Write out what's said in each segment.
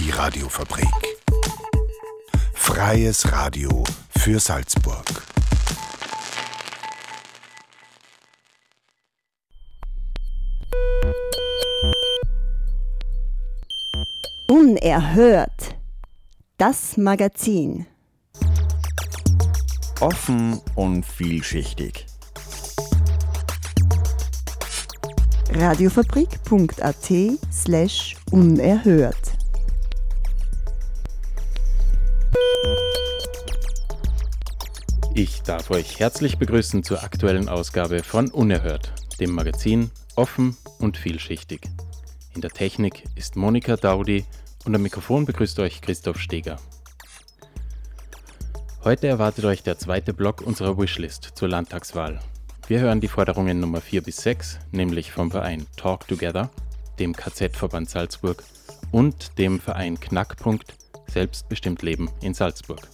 Die Radiofabrik. Freies Radio für Salzburg. Unerhört. Das Magazin. Offen und vielschichtig. radiofabrik.at slash unerhört. Ich darf euch herzlich begrüßen zur aktuellen Ausgabe von Unerhört, dem Magazin offen und vielschichtig. In der Technik ist Monika Daudi und am Mikrofon begrüßt euch Christoph Steger. Heute erwartet euch der zweite Block unserer Wishlist zur Landtagswahl. Wir hören die Forderungen Nummer 4 bis 6, nämlich vom Verein Talk Together, dem KZ-Verband Salzburg und dem Verein Knackpunkt Selbstbestimmt Leben in Salzburg.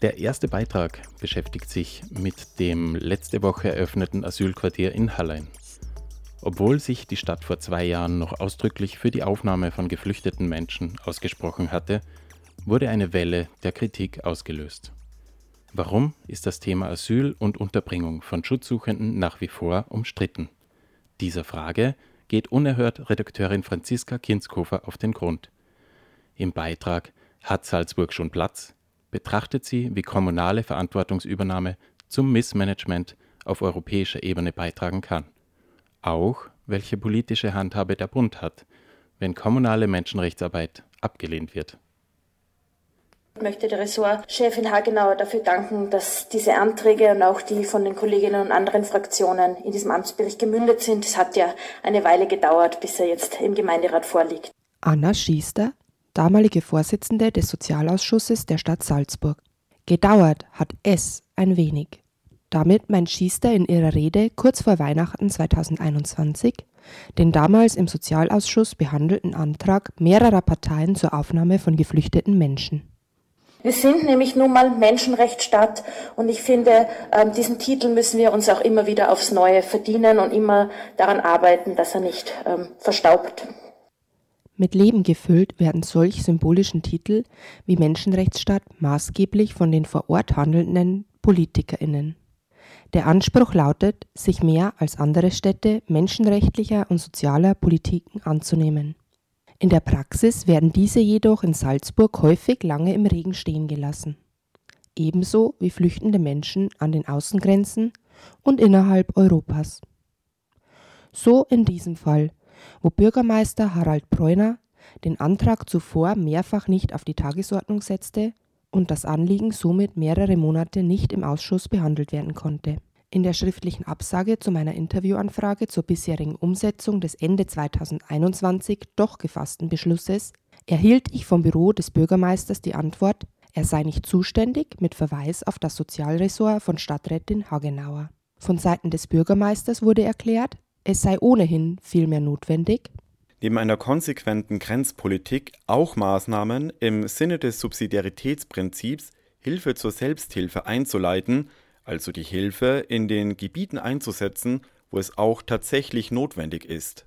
Der erste Beitrag beschäftigt sich mit dem letzte Woche eröffneten Asylquartier in Hallein. Obwohl sich die Stadt vor zwei Jahren noch ausdrücklich für die Aufnahme von geflüchteten Menschen ausgesprochen hatte, wurde eine Welle der Kritik ausgelöst. Warum ist das Thema Asyl und Unterbringung von Schutzsuchenden nach wie vor umstritten? Dieser Frage geht unerhört Redakteurin Franziska Kinskofer auf den Grund. Im Beitrag Hat Salzburg schon Platz? Betrachtet sie, wie kommunale Verantwortungsübernahme zum Missmanagement auf europäischer Ebene beitragen kann. Auch welche politische Handhabe der Bund hat, wenn kommunale Menschenrechtsarbeit abgelehnt wird. Ich möchte der Ressortchefin Hagenauer dafür danken, dass diese Anträge und auch die von den Kolleginnen und anderen Fraktionen in diesem Amtsbericht gemündet sind. Es hat ja eine Weile gedauert, bis er jetzt im Gemeinderat vorliegt. Anna Schiester, damalige Vorsitzende des Sozialausschusses der Stadt Salzburg. Gedauert hat es ein wenig. Damit meint Schiester in ihrer Rede kurz vor Weihnachten 2021 den damals im Sozialausschuss behandelten Antrag mehrerer Parteien zur Aufnahme von geflüchteten Menschen. Wir sind nämlich nun mal Menschenrechtsstaat und ich finde, ähm, diesen Titel müssen wir uns auch immer wieder aufs Neue verdienen und immer daran arbeiten, dass er nicht ähm, verstaubt. Mit Leben gefüllt werden solch symbolischen Titel wie Menschenrechtsstaat maßgeblich von den vor Ort handelnden PolitikerInnen. Der Anspruch lautet, sich mehr als andere Städte menschenrechtlicher und sozialer Politiken anzunehmen. In der Praxis werden diese jedoch in Salzburg häufig lange im Regen stehen gelassen. Ebenso wie flüchtende Menschen an den Außengrenzen und innerhalb Europas. So in diesem Fall, wo Bürgermeister Harald Preuner den Antrag zuvor mehrfach nicht auf die Tagesordnung setzte und das Anliegen somit mehrere Monate nicht im Ausschuss behandelt werden konnte. In der schriftlichen Absage zu meiner Interviewanfrage zur bisherigen Umsetzung des Ende 2021 doch gefassten Beschlusses erhielt ich vom Büro des Bürgermeisters die Antwort, er sei nicht zuständig mit Verweis auf das Sozialressort von Stadträtin Hagenauer. Von Seiten des Bürgermeisters wurde erklärt, es sei ohnehin vielmehr notwendig, neben einer konsequenten Grenzpolitik auch Maßnahmen im Sinne des Subsidiaritätsprinzips Hilfe zur Selbsthilfe einzuleiten, also die Hilfe in den Gebieten einzusetzen, wo es auch tatsächlich notwendig ist.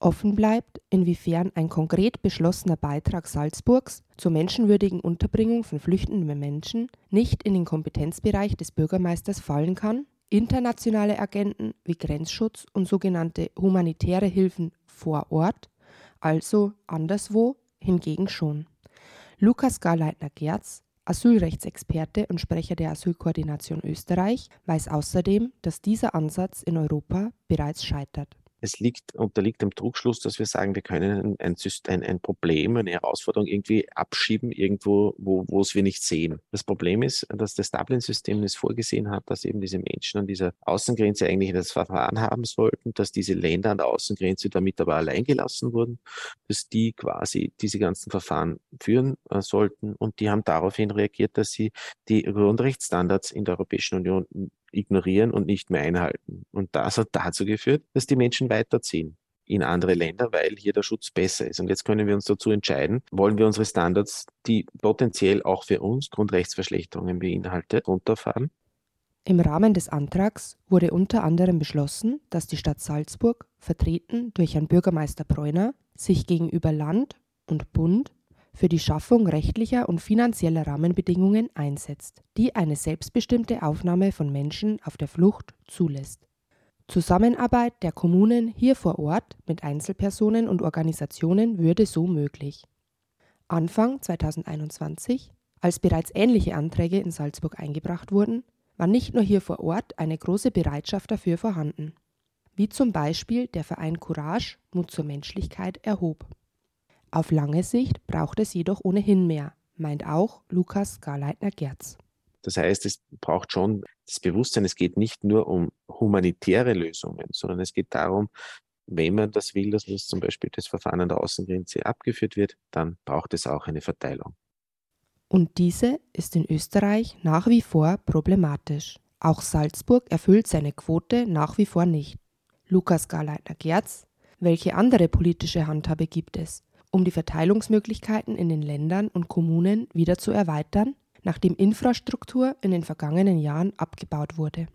Offen bleibt, inwiefern ein konkret beschlossener Beitrag Salzburgs zur menschenwürdigen Unterbringung von flüchtenden Menschen nicht in den Kompetenzbereich des Bürgermeisters fallen kann, internationale Agenten wie Grenzschutz und sogenannte humanitäre Hilfen vor Ort, also anderswo, hingegen schon. Lukas Garleitner-Gerz, Asylrechtsexperte und Sprecher der Asylkoordination Österreich, weiß außerdem, dass dieser Ansatz in Europa bereits scheitert es liegt, unterliegt dem Trugschluss, dass wir sagen, wir können ein, ein, ein Problem, eine Herausforderung irgendwie abschieben, irgendwo, wo, wo es wir nicht sehen. Das Problem ist, dass das Dublin-System es vorgesehen hat, dass eben diese Menschen an dieser Außengrenze eigentlich das Verfahren haben sollten, dass diese Länder an der Außengrenze damit aber allein gelassen wurden, dass die quasi diese ganzen Verfahren führen äh, sollten und die haben daraufhin reagiert, dass sie die Grundrechtsstandards in der Europäischen Union ignorieren und nicht mehr einhalten. Und das hat dazu geführt, dass die Menschen weiterziehen in andere Länder, weil hier der Schutz besser ist. Und jetzt können wir uns dazu entscheiden, wollen wir unsere Standards, die potenziell auch für uns Grundrechtsverschlechterungen beinhaltet, runterfahren? Im Rahmen des Antrags wurde unter anderem beschlossen, dass die Stadt Salzburg, vertreten durch Herrn Bürgermeister Bräuner, sich gegenüber Land und Bund für die Schaffung rechtlicher und finanzieller Rahmenbedingungen einsetzt, die eine selbstbestimmte Aufnahme von Menschen auf der Flucht zulässt. Zusammenarbeit der Kommunen hier vor Ort mit Einzelpersonen und Organisationen würde so möglich. Anfang 2021, als bereits ähnliche Anträge in Salzburg eingebracht wurden, war nicht nur hier vor Ort eine große Bereitschaft dafür vorhanden, wie zum Beispiel der Verein Courage Mut zur Menschlichkeit erhob. Auf lange Sicht braucht es jedoch ohnehin mehr, meint auch Lukas Garleitner-Gerz. Das heißt, es braucht schon das Bewusstsein, es geht nicht nur um humanitäre Lösungen, sondern es geht darum, wenn man das will, dass zum Beispiel das Verfahren an der Außengrenze abgeführt wird, dann braucht es auch eine Verteilung. Und diese ist in Österreich nach wie vor problematisch. Auch Salzburg erfüllt seine Quote nach wie vor nicht. Lukas Garleitner-Gerz, welche andere politische Handhabe gibt es, um die Verteilungsmöglichkeiten in den Ländern und Kommunen wieder zu erweitern? nachdem Infrastruktur in den vergangenen Jahren abgebaut wurde.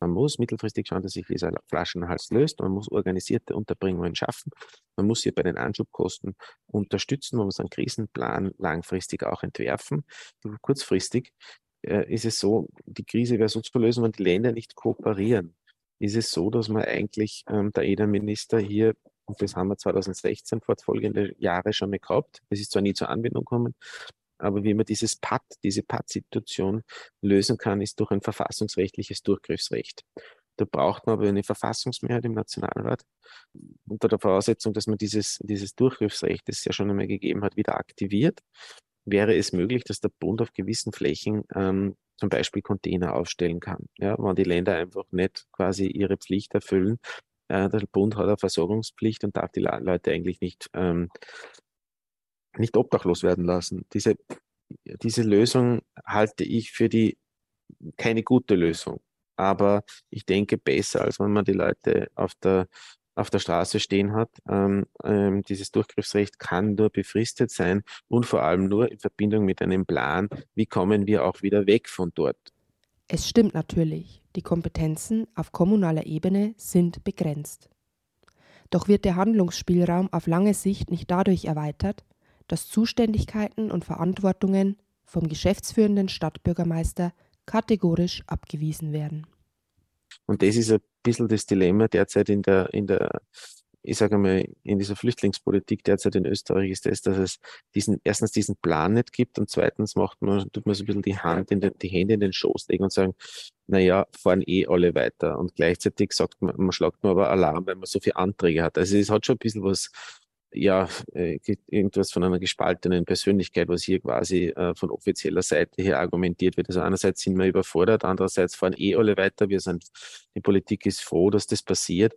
Man muss mittelfristig schauen, dass sich dieser Flaschenhals löst. Man muss organisierte Unterbringungen schaffen. Man muss hier bei den Anschubkosten unterstützen. Man muss einen Krisenplan langfristig auch entwerfen. Kurzfristig äh, ist es so, die Krise wäre so zu lösen, wenn die Länder nicht kooperieren. Ist es so, dass man eigentlich ähm, der EDA-Minister hier und das haben wir 2016 fortfolgende Jahre schon mal gehabt. Es ist zwar nie zur Anwendung gekommen, aber wie man dieses Patt, diese Patt-Situation lösen kann, ist durch ein verfassungsrechtliches Durchgriffsrecht. Da braucht man aber eine Verfassungsmehrheit im Nationalrat unter der Voraussetzung, dass man dieses, dieses Durchgriffsrecht, das es ja schon einmal gegeben hat, wieder aktiviert. Wäre es möglich, dass der Bund auf gewissen Flächen ähm, zum Beispiel Container aufstellen kann, ja, wenn die Länder einfach nicht quasi ihre Pflicht erfüllen. Der Bund hat eine Versorgungspflicht und darf die Leute eigentlich nicht ähm, nicht obdachlos werden lassen. Diese, diese Lösung halte ich für die keine gute Lösung. Aber ich denke besser, als wenn man die Leute auf der, auf der Straße stehen hat. Ähm, ähm, dieses Durchgriffsrecht kann nur befristet sein und vor allem nur in Verbindung mit einem Plan, wie kommen wir auch wieder weg von dort. Es stimmt natürlich, die Kompetenzen auf kommunaler Ebene sind begrenzt. Doch wird der Handlungsspielraum auf lange Sicht nicht dadurch erweitert, dass Zuständigkeiten und Verantwortungen vom geschäftsführenden Stadtbürgermeister kategorisch abgewiesen werden. Und das ist ein bisschen das Dilemma derzeit in der, in der, ich sage mal, in dieser Flüchtlingspolitik derzeit in Österreich ist das, dass es diesen, erstens diesen Plan nicht gibt und zweitens macht man, tut man so ein bisschen die Hand in den, die Hände in den Schoß legen und sagen, naja, fahren eh alle weiter. Und gleichzeitig sagt man, man schlagt man aber Alarm, weil man so viele Anträge hat. Also es hat schon ein bisschen was, ja, äh, irgendwas von einer gespaltenen Persönlichkeit, was hier quasi äh, von offizieller Seite her argumentiert wird. Also einerseits sind wir überfordert, andererseits fahren eh alle weiter. Wir sind, die Politik ist froh, dass das passiert.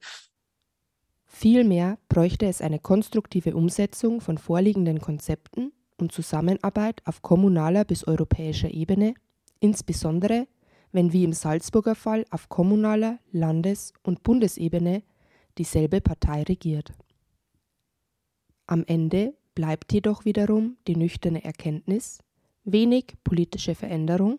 Vielmehr bräuchte es eine konstruktive Umsetzung von vorliegenden Konzepten und Zusammenarbeit auf kommunaler bis europäischer Ebene, insbesondere wenn wie im Salzburger Fall auf kommunaler, Landes- und Bundesebene dieselbe Partei regiert. Am Ende bleibt jedoch wiederum die nüchterne Erkenntnis, wenig politische Veränderung,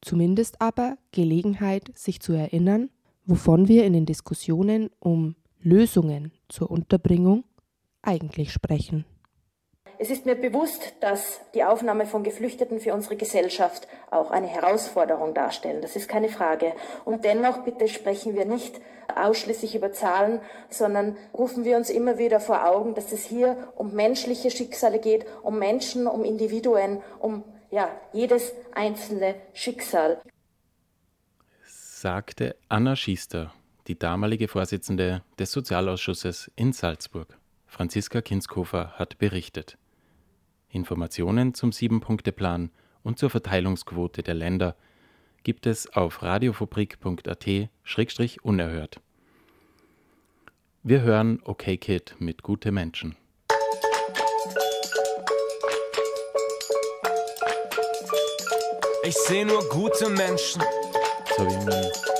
zumindest aber Gelegenheit, sich zu erinnern, wovon wir in den Diskussionen um Lösungen zur Unterbringung eigentlich sprechen. Es ist mir bewusst, dass die Aufnahme von Geflüchteten für unsere Gesellschaft auch eine Herausforderung darstellen. Das ist keine Frage. Und dennoch bitte sprechen wir nicht ausschließlich über Zahlen, sondern rufen wir uns immer wieder vor Augen, dass es hier um menschliche Schicksale geht, um Menschen, um Individuen, um ja, jedes einzelne Schicksal. Sagte Anna Schiester, die damalige Vorsitzende des Sozialausschusses in Salzburg. Franziska Kinskofer hat berichtet. Informationen zum Sieben-Punkte-Plan und zur Verteilungsquote der Länder gibt es auf radiofabrik.at-unerhört. Wir hören OK Kid mit Gute Menschen. Ich sehe nur gute Menschen. So wie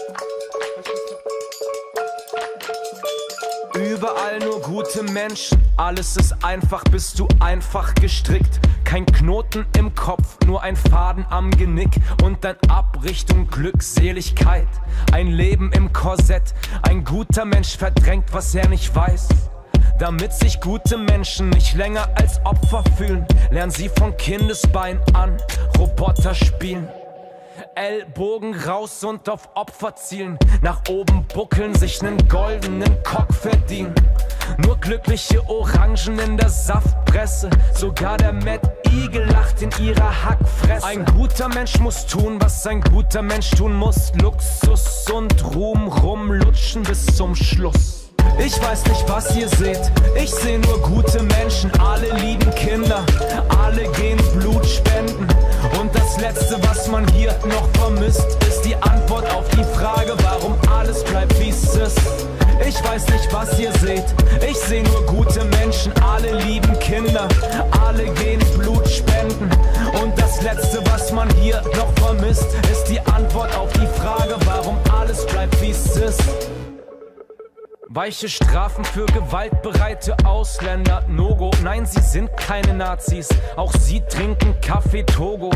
Überall nur gute Menschen. Alles ist einfach, bist du einfach gestrickt kein Knoten im Kopf, nur ein Faden am Genick und dann Abrichtung, Glückseligkeit. Ein Leben im Korsett, ein guter Mensch verdrängt, was er nicht weiß. Damit sich gute Menschen nicht länger als Opfer fühlen, lernen sie von Kindesbein an Roboter spielen. Ellbogen raus und auf Opfer zielen. Nach oben buckeln, sich nen goldenen Cock verdienen. Nur glückliche Orangen in der Saftpresse. Sogar der Matt Igel lacht in ihrer Hackfresse. Ein guter Mensch muss tun, was ein guter Mensch tun muss. Luxus und Ruhm rumlutschen bis zum Schluss. Ich weiß nicht, was ihr seht. Ich sehe nur gute Menschen. Alle lieben Kinder. Alle gehen Blut spenden. Das Letzte, was man hier noch vermisst, ist die Antwort auf die Frage, warum alles bleibt, wie es ist. Ich weiß nicht, was ihr seht. Ich sehe nur gute Menschen. Alle lieben Kinder. Alle gehen Blut spenden. Und das Letzte, was man hier noch vermisst, ist die Antwort auf die Frage, warum alles bleibt, wie es ist. Weiche Strafen für gewaltbereite Ausländer. Nogo, nein, sie sind keine Nazis. Auch sie trinken Kaffee Togo.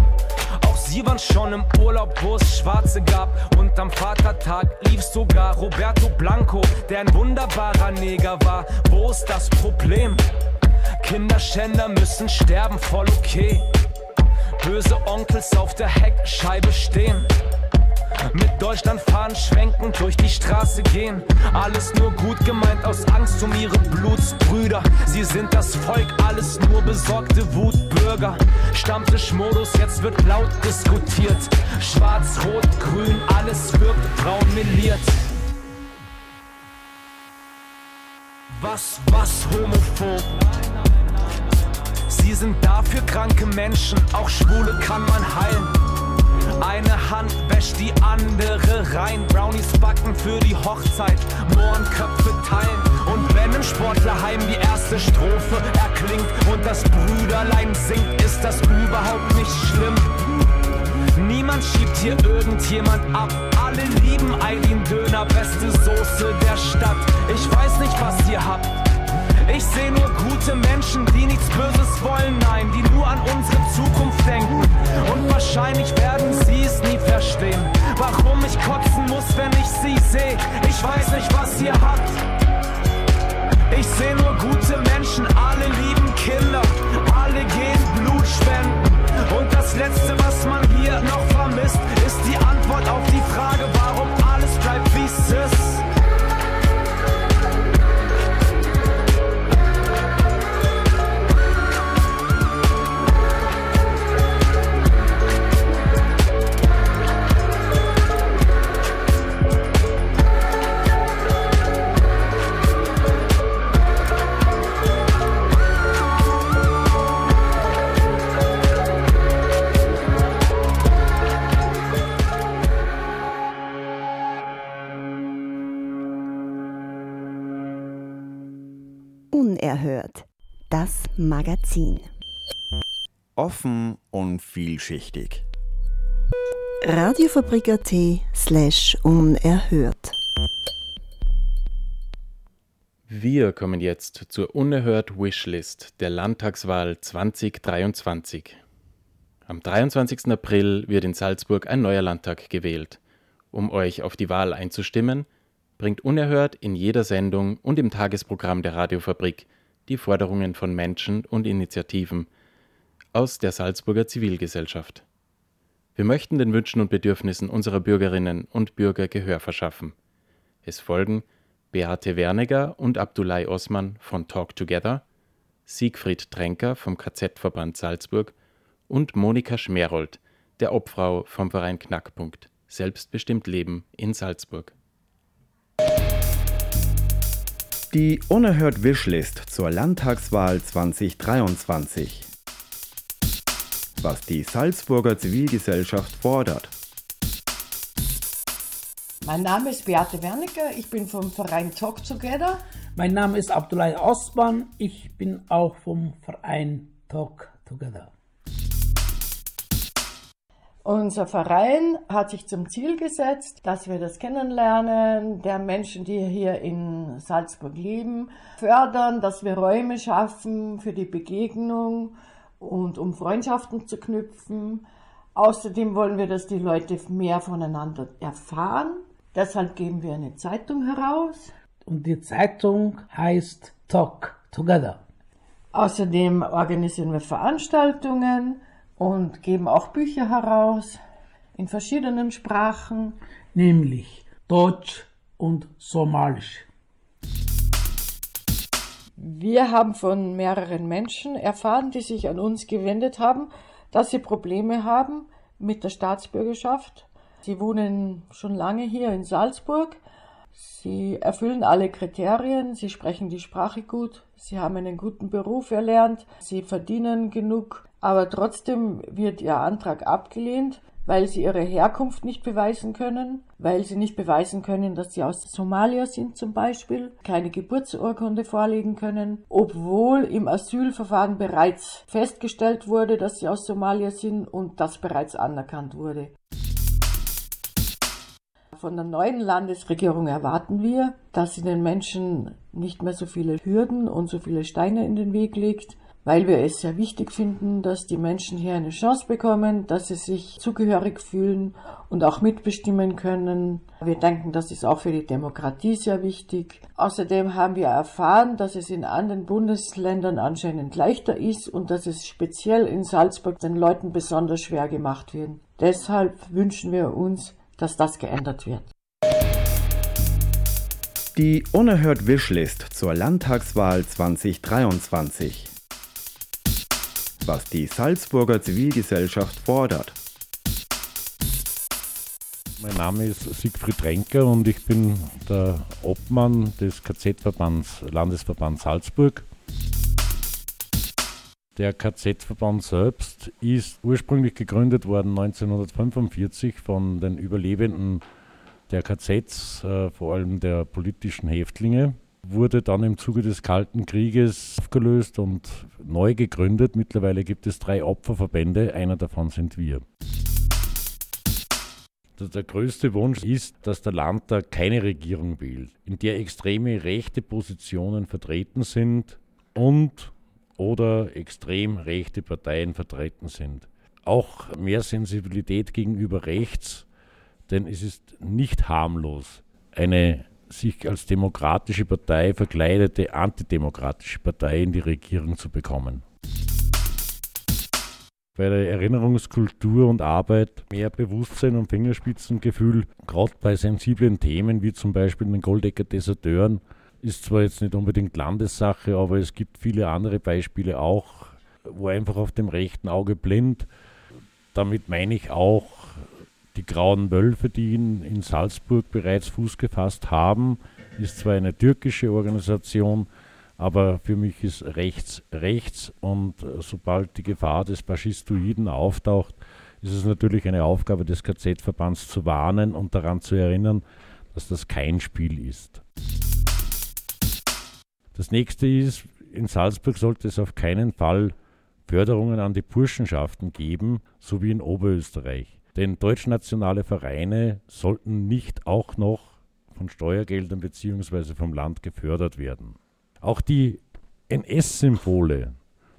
Auch sie waren schon im Urlaub, wo es Schwarze gab. Und am Vatertag lief sogar Roberto Blanco, der ein wunderbarer Neger war. Wo ist das Problem? Kinderschänder müssen sterben, voll okay. Böse Onkels auf der Heckscheibe stehen. Mit Deutschland fahren, schwenken, durch die Straße gehen. Alles nur gut gemeint aus Angst um ihre Blutsbrüder. Sie sind das Volk, alles nur besorgte Wutbürger. Stammtischmodus, jetzt wird laut diskutiert. Schwarz, Rot, Grün, alles wirkt braun meliert. Was, was, homophob? Sie sind dafür kranke Menschen, auch Schwule kann man heilen. Eine Hand wäscht die andere rein. Brownies backen für die Hochzeit, Mohrenköpfe teilen. Und wenn im Sportlerheim die erste Strophe erklingt und das Brüderlein singt, ist das überhaupt nicht schlimm. Niemand schiebt hier irgendjemand ab. Alle lieben Eileen Döner, beste Soße der Stadt. Ich weiß nicht, was ihr habt. Ich sehe nur gute Menschen, die nichts Böses wollen, nein, die nur an unsere Zukunft denken. Und wahrscheinlich werden sie es nie verstehen, warum ich kotzen muss, wenn ich sie sehe. Ich weiß nicht, was ihr habt. Ich sehe nur gute Menschen, alle lieben Kinder, alle gehen Blut spenden. Und das Letzte, was man hier noch vermisst, ist die Antwort auf die Frage, Das Magazin. Offen und vielschichtig. Radiofabrik.at slash unerhört. Wir kommen jetzt zur Unerhört Wishlist der Landtagswahl 2023. Am 23. April wird in Salzburg ein neuer Landtag gewählt. Um euch auf die Wahl einzustimmen, bringt Unerhört in jeder Sendung und im Tagesprogramm der Radiofabrik die Forderungen von Menschen und Initiativen aus der Salzburger Zivilgesellschaft. Wir möchten den Wünschen und Bedürfnissen unserer Bürgerinnen und Bürger Gehör verschaffen. Es folgen Beate Werniger und Abdullah Osman von Talk Together, Siegfried Tränker vom KZ-Verband Salzburg und Monika Schmerold, der Obfrau vom Verein Knackpunkt Selbstbestimmt Leben in Salzburg. Die Unerhört Wishlist zur Landtagswahl 2023. Was die Salzburger Zivilgesellschaft fordert. Mein Name ist Beate Wernicke, ich bin vom Verein Talk Together. Mein Name ist Abdullah Osman, ich bin auch vom Verein Talk Together. Unser Verein hat sich zum Ziel gesetzt, dass wir das Kennenlernen der Menschen, die hier in Salzburg leben, fördern, dass wir Räume schaffen für die Begegnung und um Freundschaften zu knüpfen. Außerdem wollen wir, dass die Leute mehr voneinander erfahren. Deshalb geben wir eine Zeitung heraus. Und die Zeitung heißt Talk Together. Außerdem organisieren wir Veranstaltungen und geben auch Bücher heraus in verschiedenen Sprachen. Nämlich Deutsch und Somalisch. Wir haben von mehreren Menschen erfahren, die sich an uns gewendet haben, dass sie Probleme haben mit der Staatsbürgerschaft. Sie wohnen schon lange hier in Salzburg. Sie erfüllen alle Kriterien, sie sprechen die Sprache gut, sie haben einen guten Beruf erlernt, sie verdienen genug, aber trotzdem wird ihr Antrag abgelehnt, weil sie ihre Herkunft nicht beweisen können, weil sie nicht beweisen können, dass sie aus Somalia sind zum Beispiel, keine Geburtsurkunde vorlegen können, obwohl im Asylverfahren bereits festgestellt wurde, dass sie aus Somalia sind und das bereits anerkannt wurde. Von der neuen Landesregierung erwarten wir, dass sie den Menschen nicht mehr so viele Hürden und so viele Steine in den Weg legt, weil wir es sehr wichtig finden, dass die Menschen hier eine Chance bekommen, dass sie sich zugehörig fühlen und auch mitbestimmen können. Wir denken, das ist auch für die Demokratie sehr wichtig. Außerdem haben wir erfahren, dass es in anderen Bundesländern anscheinend leichter ist und dass es speziell in Salzburg den Leuten besonders schwer gemacht wird. Deshalb wünschen wir uns, dass das geändert wird. Die Unerhört Wishlist zur Landtagswahl 2023 was die Salzburger Zivilgesellschaft fordert. Mein Name ist Siegfried Renker und ich bin der Obmann des KZ-Verbands Landesverband Salzburg. Der KZ-Verband selbst ist ursprünglich gegründet worden 1945 von den Überlebenden der KZs, äh, vor allem der politischen Häftlinge wurde dann im Zuge des Kalten Krieges aufgelöst und neu gegründet. Mittlerweile gibt es drei Opferverbände, einer davon sind wir. Der größte Wunsch ist, dass der Landtag keine Regierung wählt, in der extreme rechte Positionen vertreten sind und oder extrem rechte Parteien vertreten sind. Auch mehr Sensibilität gegenüber rechts, denn es ist nicht harmlos, eine sich als demokratische Partei verkleidete antidemokratische Partei in die Regierung zu bekommen. Bei der Erinnerungskultur und Arbeit mehr Bewusstsein und Fingerspitzengefühl, gerade bei sensiblen Themen wie zum Beispiel den Goldecker Deserteuren, ist zwar jetzt nicht unbedingt Landessache, aber es gibt viele andere Beispiele auch, wo einfach auf dem rechten Auge blind. Damit meine ich auch die Grauen Wölfe, die in, in Salzburg bereits Fuß gefasst haben, ist zwar eine türkische Organisation, aber für mich ist rechts rechts und äh, sobald die Gefahr des Faschistoiden auftaucht, ist es natürlich eine Aufgabe des KZ-Verbands zu warnen und daran zu erinnern, dass das kein Spiel ist. Das nächste ist, in Salzburg sollte es auf keinen Fall Förderungen an die Burschenschaften geben, so wie in Oberösterreich. Denn deutschnationale Vereine sollten nicht auch noch von Steuergeldern bzw. vom Land gefördert werden. Auch die NS-Symbole,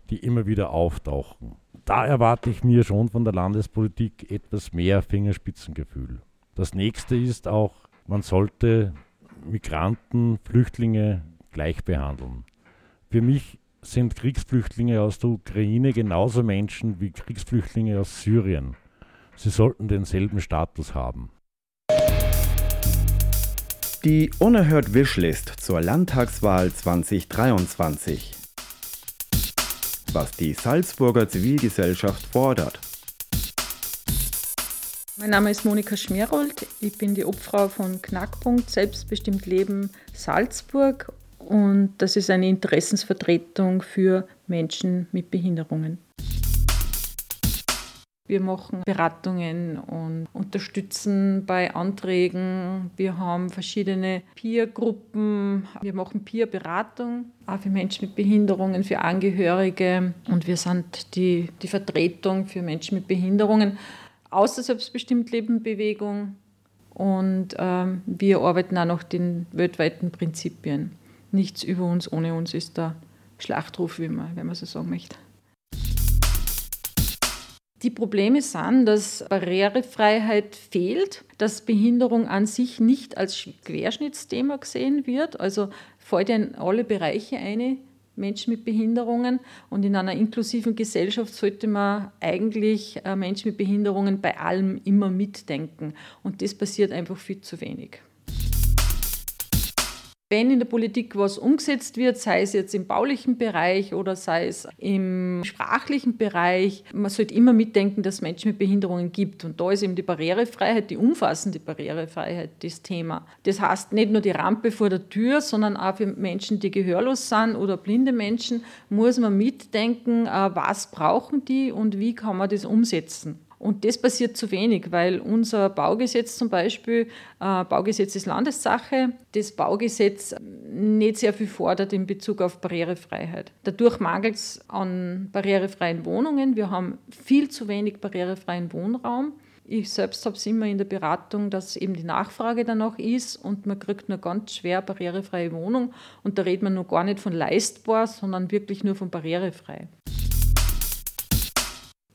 die immer wieder auftauchen, da erwarte ich mir schon von der Landespolitik etwas mehr Fingerspitzengefühl. Das nächste ist auch, man sollte Migranten, Flüchtlinge gleich behandeln. Für mich sind Kriegsflüchtlinge aus der Ukraine genauso Menschen wie Kriegsflüchtlinge aus Syrien. Sie sollten denselben Status haben. Die Unerhört Wishlist zur Landtagswahl 2023. Was die Salzburger Zivilgesellschaft fordert. Mein Name ist Monika Schmerold. Ich bin die Obfrau von Knackpunkt Selbstbestimmt Leben Salzburg und das ist eine Interessensvertretung für Menschen mit Behinderungen. Wir machen Beratungen und unterstützen bei Anträgen. Wir haben verschiedene Peer-Gruppen. Wir machen Peer-Beratung, auch für Menschen mit Behinderungen, für Angehörige. Und wir sind die, die Vertretung für Menschen mit Behinderungen aus der Selbstbestimmt-Leben-Bewegung. Und ähm, wir arbeiten auch nach den weltweiten Prinzipien. Nichts über uns ohne uns ist der Schlachtruf, wie man, wenn man so sagen möchte. Die Probleme sind, dass Barrierefreiheit fehlt, dass Behinderung an sich nicht als Querschnittsthema gesehen wird, also fällt in alle Bereiche eine, Menschen mit Behinderungen. Und in einer inklusiven Gesellschaft sollte man eigentlich äh, Menschen mit Behinderungen bei allem immer mitdenken. Und das passiert einfach viel zu wenig. Wenn in der Politik was umgesetzt wird, sei es jetzt im baulichen Bereich oder sei es im sprachlichen Bereich, man sollte immer mitdenken, dass es Menschen mit Behinderungen gibt. Und da ist eben die Barrierefreiheit, die umfassende Barrierefreiheit das Thema. Das heißt nicht nur die Rampe vor der Tür, sondern auch für Menschen, die gehörlos sind oder blinde Menschen, muss man mitdenken, äh, was brauchen die und wie kann man das umsetzen. Und das passiert zu wenig, weil unser Baugesetz zum Beispiel, äh, Baugesetz ist Landessache, das Baugesetz nicht sehr viel fordert in Bezug auf Barrierefreiheit. Dadurch mangelt es an barrierefreien Wohnungen. Wir haben viel zu wenig barrierefreien Wohnraum. Ich selbst habe es immer in der Beratung, dass eben die Nachfrage danach ist und man kriegt nur ganz schwer barrierefreie Wohnung. Und da redet man noch gar nicht von leistbar, sondern wirklich nur von barrierefrei.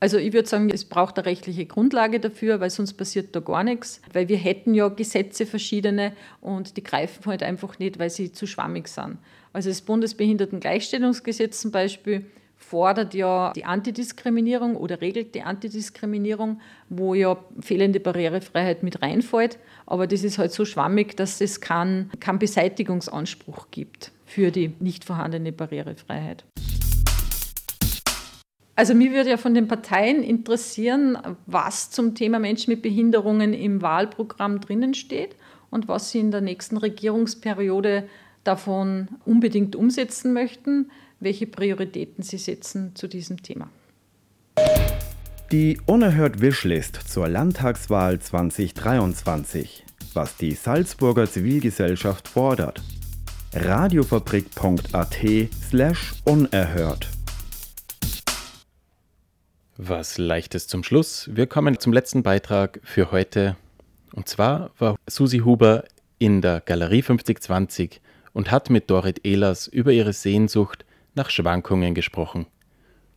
Also ich würde sagen, es braucht eine rechtliche Grundlage dafür, weil sonst passiert da gar nichts. Weil wir hätten ja Gesetze verschiedene und die greifen halt einfach nicht, weil sie zu schwammig sind. Also das Bundesbehindertengleichstellungsgesetz zum Beispiel fordert ja die Antidiskriminierung oder regelt die Antidiskriminierung, wo ja fehlende Barrierefreiheit mit reinfällt. Aber das ist halt so schwammig, dass es keinen kein Beseitigungsanspruch gibt für die nicht vorhandene Barrierefreiheit. Also mir würde ja von den Parteien interessieren, was zum Thema Menschen mit Behinderungen im Wahlprogramm drinnen steht und was sie in der nächsten Regierungsperiode davon unbedingt umsetzen möchten, welche Prioritäten sie setzen zu diesem Thema. Die Unerhört Wishlist zur Landtagswahl 2023. Was die Salzburger Zivilgesellschaft fordert. Radiofabrik.at slash unerhört. Was leichtes zum Schluss. Wir kommen zum letzten Beitrag für heute. Und zwar war Susi Huber in der Galerie 5020 und hat mit Dorit Ehlers über ihre Sehnsucht nach Schwankungen gesprochen.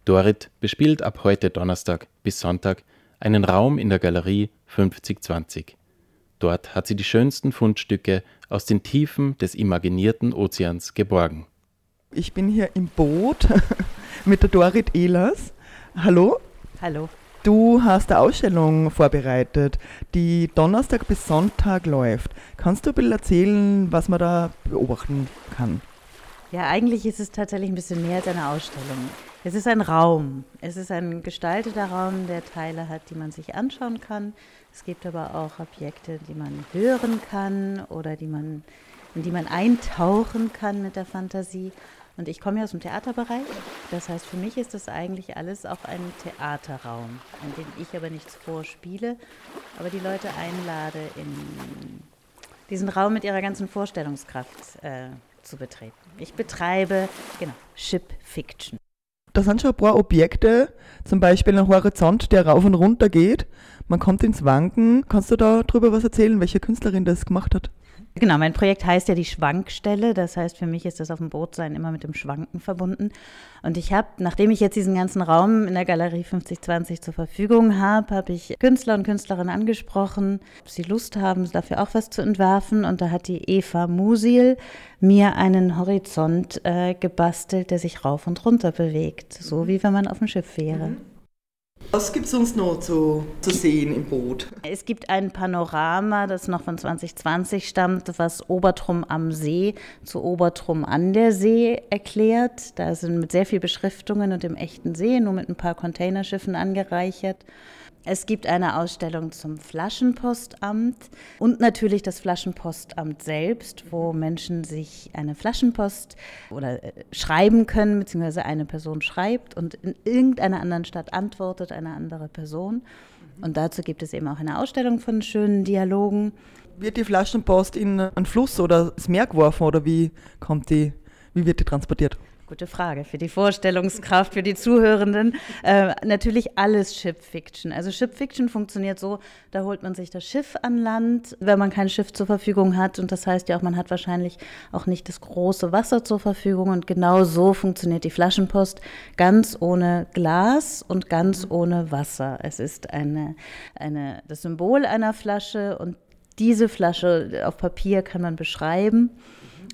Dorit bespielt ab heute Donnerstag bis Sonntag einen Raum in der Galerie 5020. Dort hat sie die schönsten Fundstücke aus den Tiefen des imaginierten Ozeans geborgen. Ich bin hier im Boot mit der Dorit Ehlers. Hallo. Hallo. Du hast eine Ausstellung vorbereitet, die Donnerstag bis Sonntag läuft. Kannst du ein bisschen erzählen, was man da beobachten kann? Ja, eigentlich ist es tatsächlich ein bisschen mehr als eine Ausstellung. Es ist ein Raum. Es ist ein gestalteter Raum, der Teile hat, die man sich anschauen kann. Es gibt aber auch Objekte, die man hören kann oder die man, in die man eintauchen kann mit der Fantasie. Und ich komme ja aus dem Theaterbereich. Das heißt, für mich ist das eigentlich alles auch ein Theaterraum, in dem ich aber nichts vorspiele, aber die Leute einlade, in diesen Raum mit ihrer ganzen Vorstellungskraft äh, zu betreten. Ich betreibe, genau, Ship Fiction. Da sind schon ein paar Objekte, zum Beispiel ein Horizont, der rauf und runter geht. Man kommt ins Wanken. Kannst du da drüber was erzählen, welche Künstlerin das gemacht hat? Genau, mein Projekt heißt ja die Schwankstelle. Das heißt, für mich ist das auf dem Boot sein immer mit dem Schwanken verbunden. Und ich habe, nachdem ich jetzt diesen ganzen Raum in der Galerie 5020 zur Verfügung habe, habe ich Künstler und Künstlerinnen angesprochen, ob sie Lust haben, dafür auch was zu entwerfen. Und da hat die Eva Musil mir einen Horizont äh, gebastelt, der sich rauf und runter bewegt, so wie wenn man auf dem Schiff wäre. Mhm. Was gibt es sonst noch zu, zu sehen im Boot? Es gibt ein Panorama, das noch von 2020 stammt, was Obertrum am See zu Obertrum an der See erklärt. Da sind mit sehr viel Beschriftungen und im echten See, nur mit ein paar Containerschiffen angereichert. Es gibt eine Ausstellung zum Flaschenpostamt und natürlich das Flaschenpostamt selbst, wo Menschen sich eine Flaschenpost oder äh, schreiben können, beziehungsweise eine Person schreibt und in irgendeiner anderen Stadt antwortet eine andere Person. Und dazu gibt es eben auch eine Ausstellung von schönen Dialogen. Wird die Flaschenpost in einen Fluss oder das Meer geworfen oder wie kommt die Wie wird die transportiert? Gute Frage für die Vorstellungskraft, für die Zuhörenden. Äh, natürlich alles Ship Fiction. Also Ship Fiction funktioniert so, da holt man sich das Schiff an Land, wenn man kein Schiff zur Verfügung hat. Und das heißt ja auch, man hat wahrscheinlich auch nicht das große Wasser zur Verfügung. Und genau so funktioniert die Flaschenpost, ganz ohne Glas und ganz ohne Wasser. Es ist eine, eine, das Symbol einer Flasche und diese Flasche auf Papier kann man beschreiben.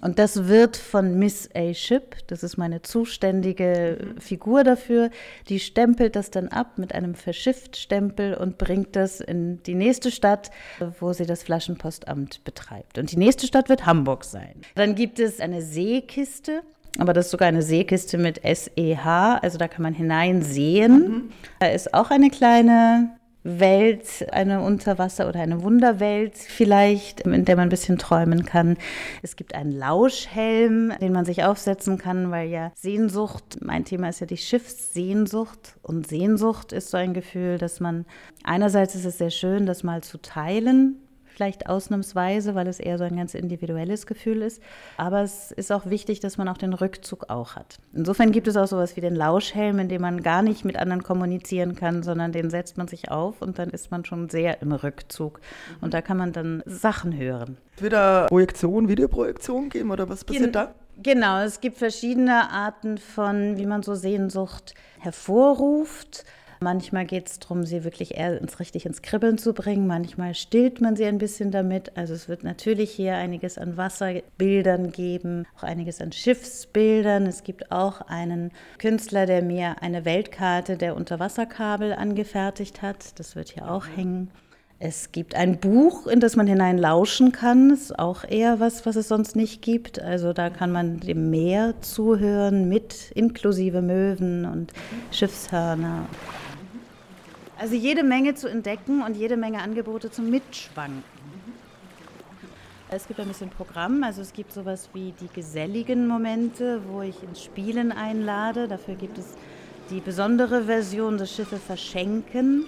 Und das wird von Miss A. Ship, das ist meine zuständige Figur dafür, die stempelt das dann ab mit einem Verschifft-Stempel und bringt das in die nächste Stadt, wo sie das Flaschenpostamt betreibt. Und die nächste Stadt wird Hamburg sein. Dann gibt es eine Seekiste. Aber das ist sogar eine Seekiste mit SEH, also da kann man hineinsehen. Mhm. Da ist auch eine kleine Welt, eine Unterwasser- oder eine Wunderwelt vielleicht, in der man ein bisschen träumen kann. Es gibt einen Lauschhelm, den man sich aufsetzen kann, weil ja Sehnsucht, mein Thema ist ja die Schiffssehnsucht und Sehnsucht ist so ein Gefühl, dass man einerseits ist es sehr schön, das mal zu teilen, vielleicht ausnahmsweise, weil es eher so ein ganz individuelles Gefühl ist. Aber es ist auch wichtig, dass man auch den Rückzug auch hat. Insofern gibt es auch sowas wie den Lauschhelm, in dem man gar nicht mit anderen kommunizieren kann, sondern den setzt man sich auf und dann ist man schon sehr im Rückzug. Und da kann man dann Sachen hören. Wird da Projektion, Videoprojektion geben oder was passiert Gen da? Genau, es gibt verschiedene Arten von, wie man so Sehnsucht hervorruft. Manchmal geht es darum, sie wirklich eher ins, richtig ins Kribbeln zu bringen. Manchmal stillt man sie ein bisschen damit. Also es wird natürlich hier einiges an Wasserbildern geben, auch einiges an Schiffsbildern. Es gibt auch einen Künstler, der mir eine Weltkarte der Unterwasserkabel angefertigt hat. Das wird hier auch hängen. Es gibt ein Buch, in das man hinein lauschen kann. Das ist auch eher was, was es sonst nicht gibt. Also da kann man dem Meer zuhören, mit inklusive Möwen und Schiffshörner. Also jede Menge zu entdecken und jede Menge Angebote zum Mitschwanken. Es gibt ein bisschen Programm, also es gibt sowas wie die geselligen Momente, wo ich ins Spielen einlade. Dafür gibt es die besondere Version des Schiffe verschenken,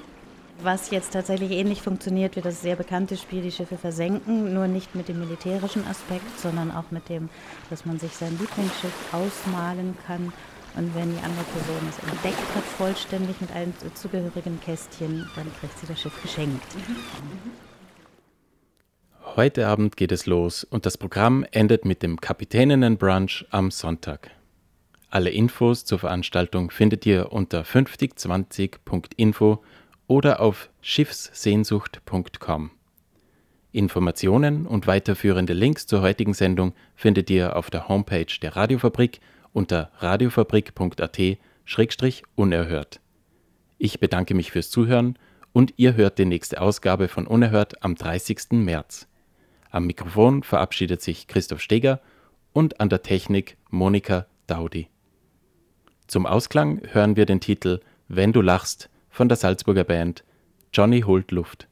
was jetzt tatsächlich ähnlich funktioniert wie das sehr bekannte Spiel Die Schiffe versenken, nur nicht mit dem militärischen Aspekt, sondern auch mit dem, dass man sich sein Lieblingsschiff ausmalen kann und wenn die andere Person es entdeckt hat, vollständig mit allen zugehörigen Kästchen, dann kriegt sie das Schiff geschenkt. Heute Abend geht es los und das Programm endet mit dem Kapitäninnenbrunch am Sonntag. Alle Infos zur Veranstaltung findet ihr unter 5020.info oder auf schiffssehnsucht.com. Informationen und weiterführende Links zur heutigen Sendung findet ihr auf der Homepage der Radiofabrik unter radiofabrik.at-unerhört. Ich bedanke mich fürs Zuhören und ihr hört die nächste Ausgabe von Unerhört am 30. März. Am Mikrofon verabschiedet sich Christoph Steger und an der Technik Monika Daudi. Zum Ausklang hören wir den Titel Wenn du lachst von der Salzburger Band Johnny holt Luft.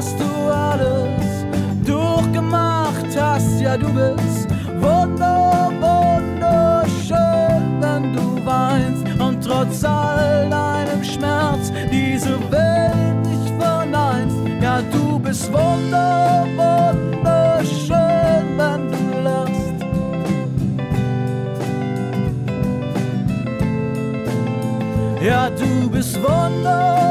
Was du alles durchgemacht hast. Ja, du bist wunder, wunderschön, wenn du weinst und trotz all deinem Schmerz diese Welt nicht verneinst. Ja, du bist wunder, wunderschön, wenn du lachst. Ja, du bist wunder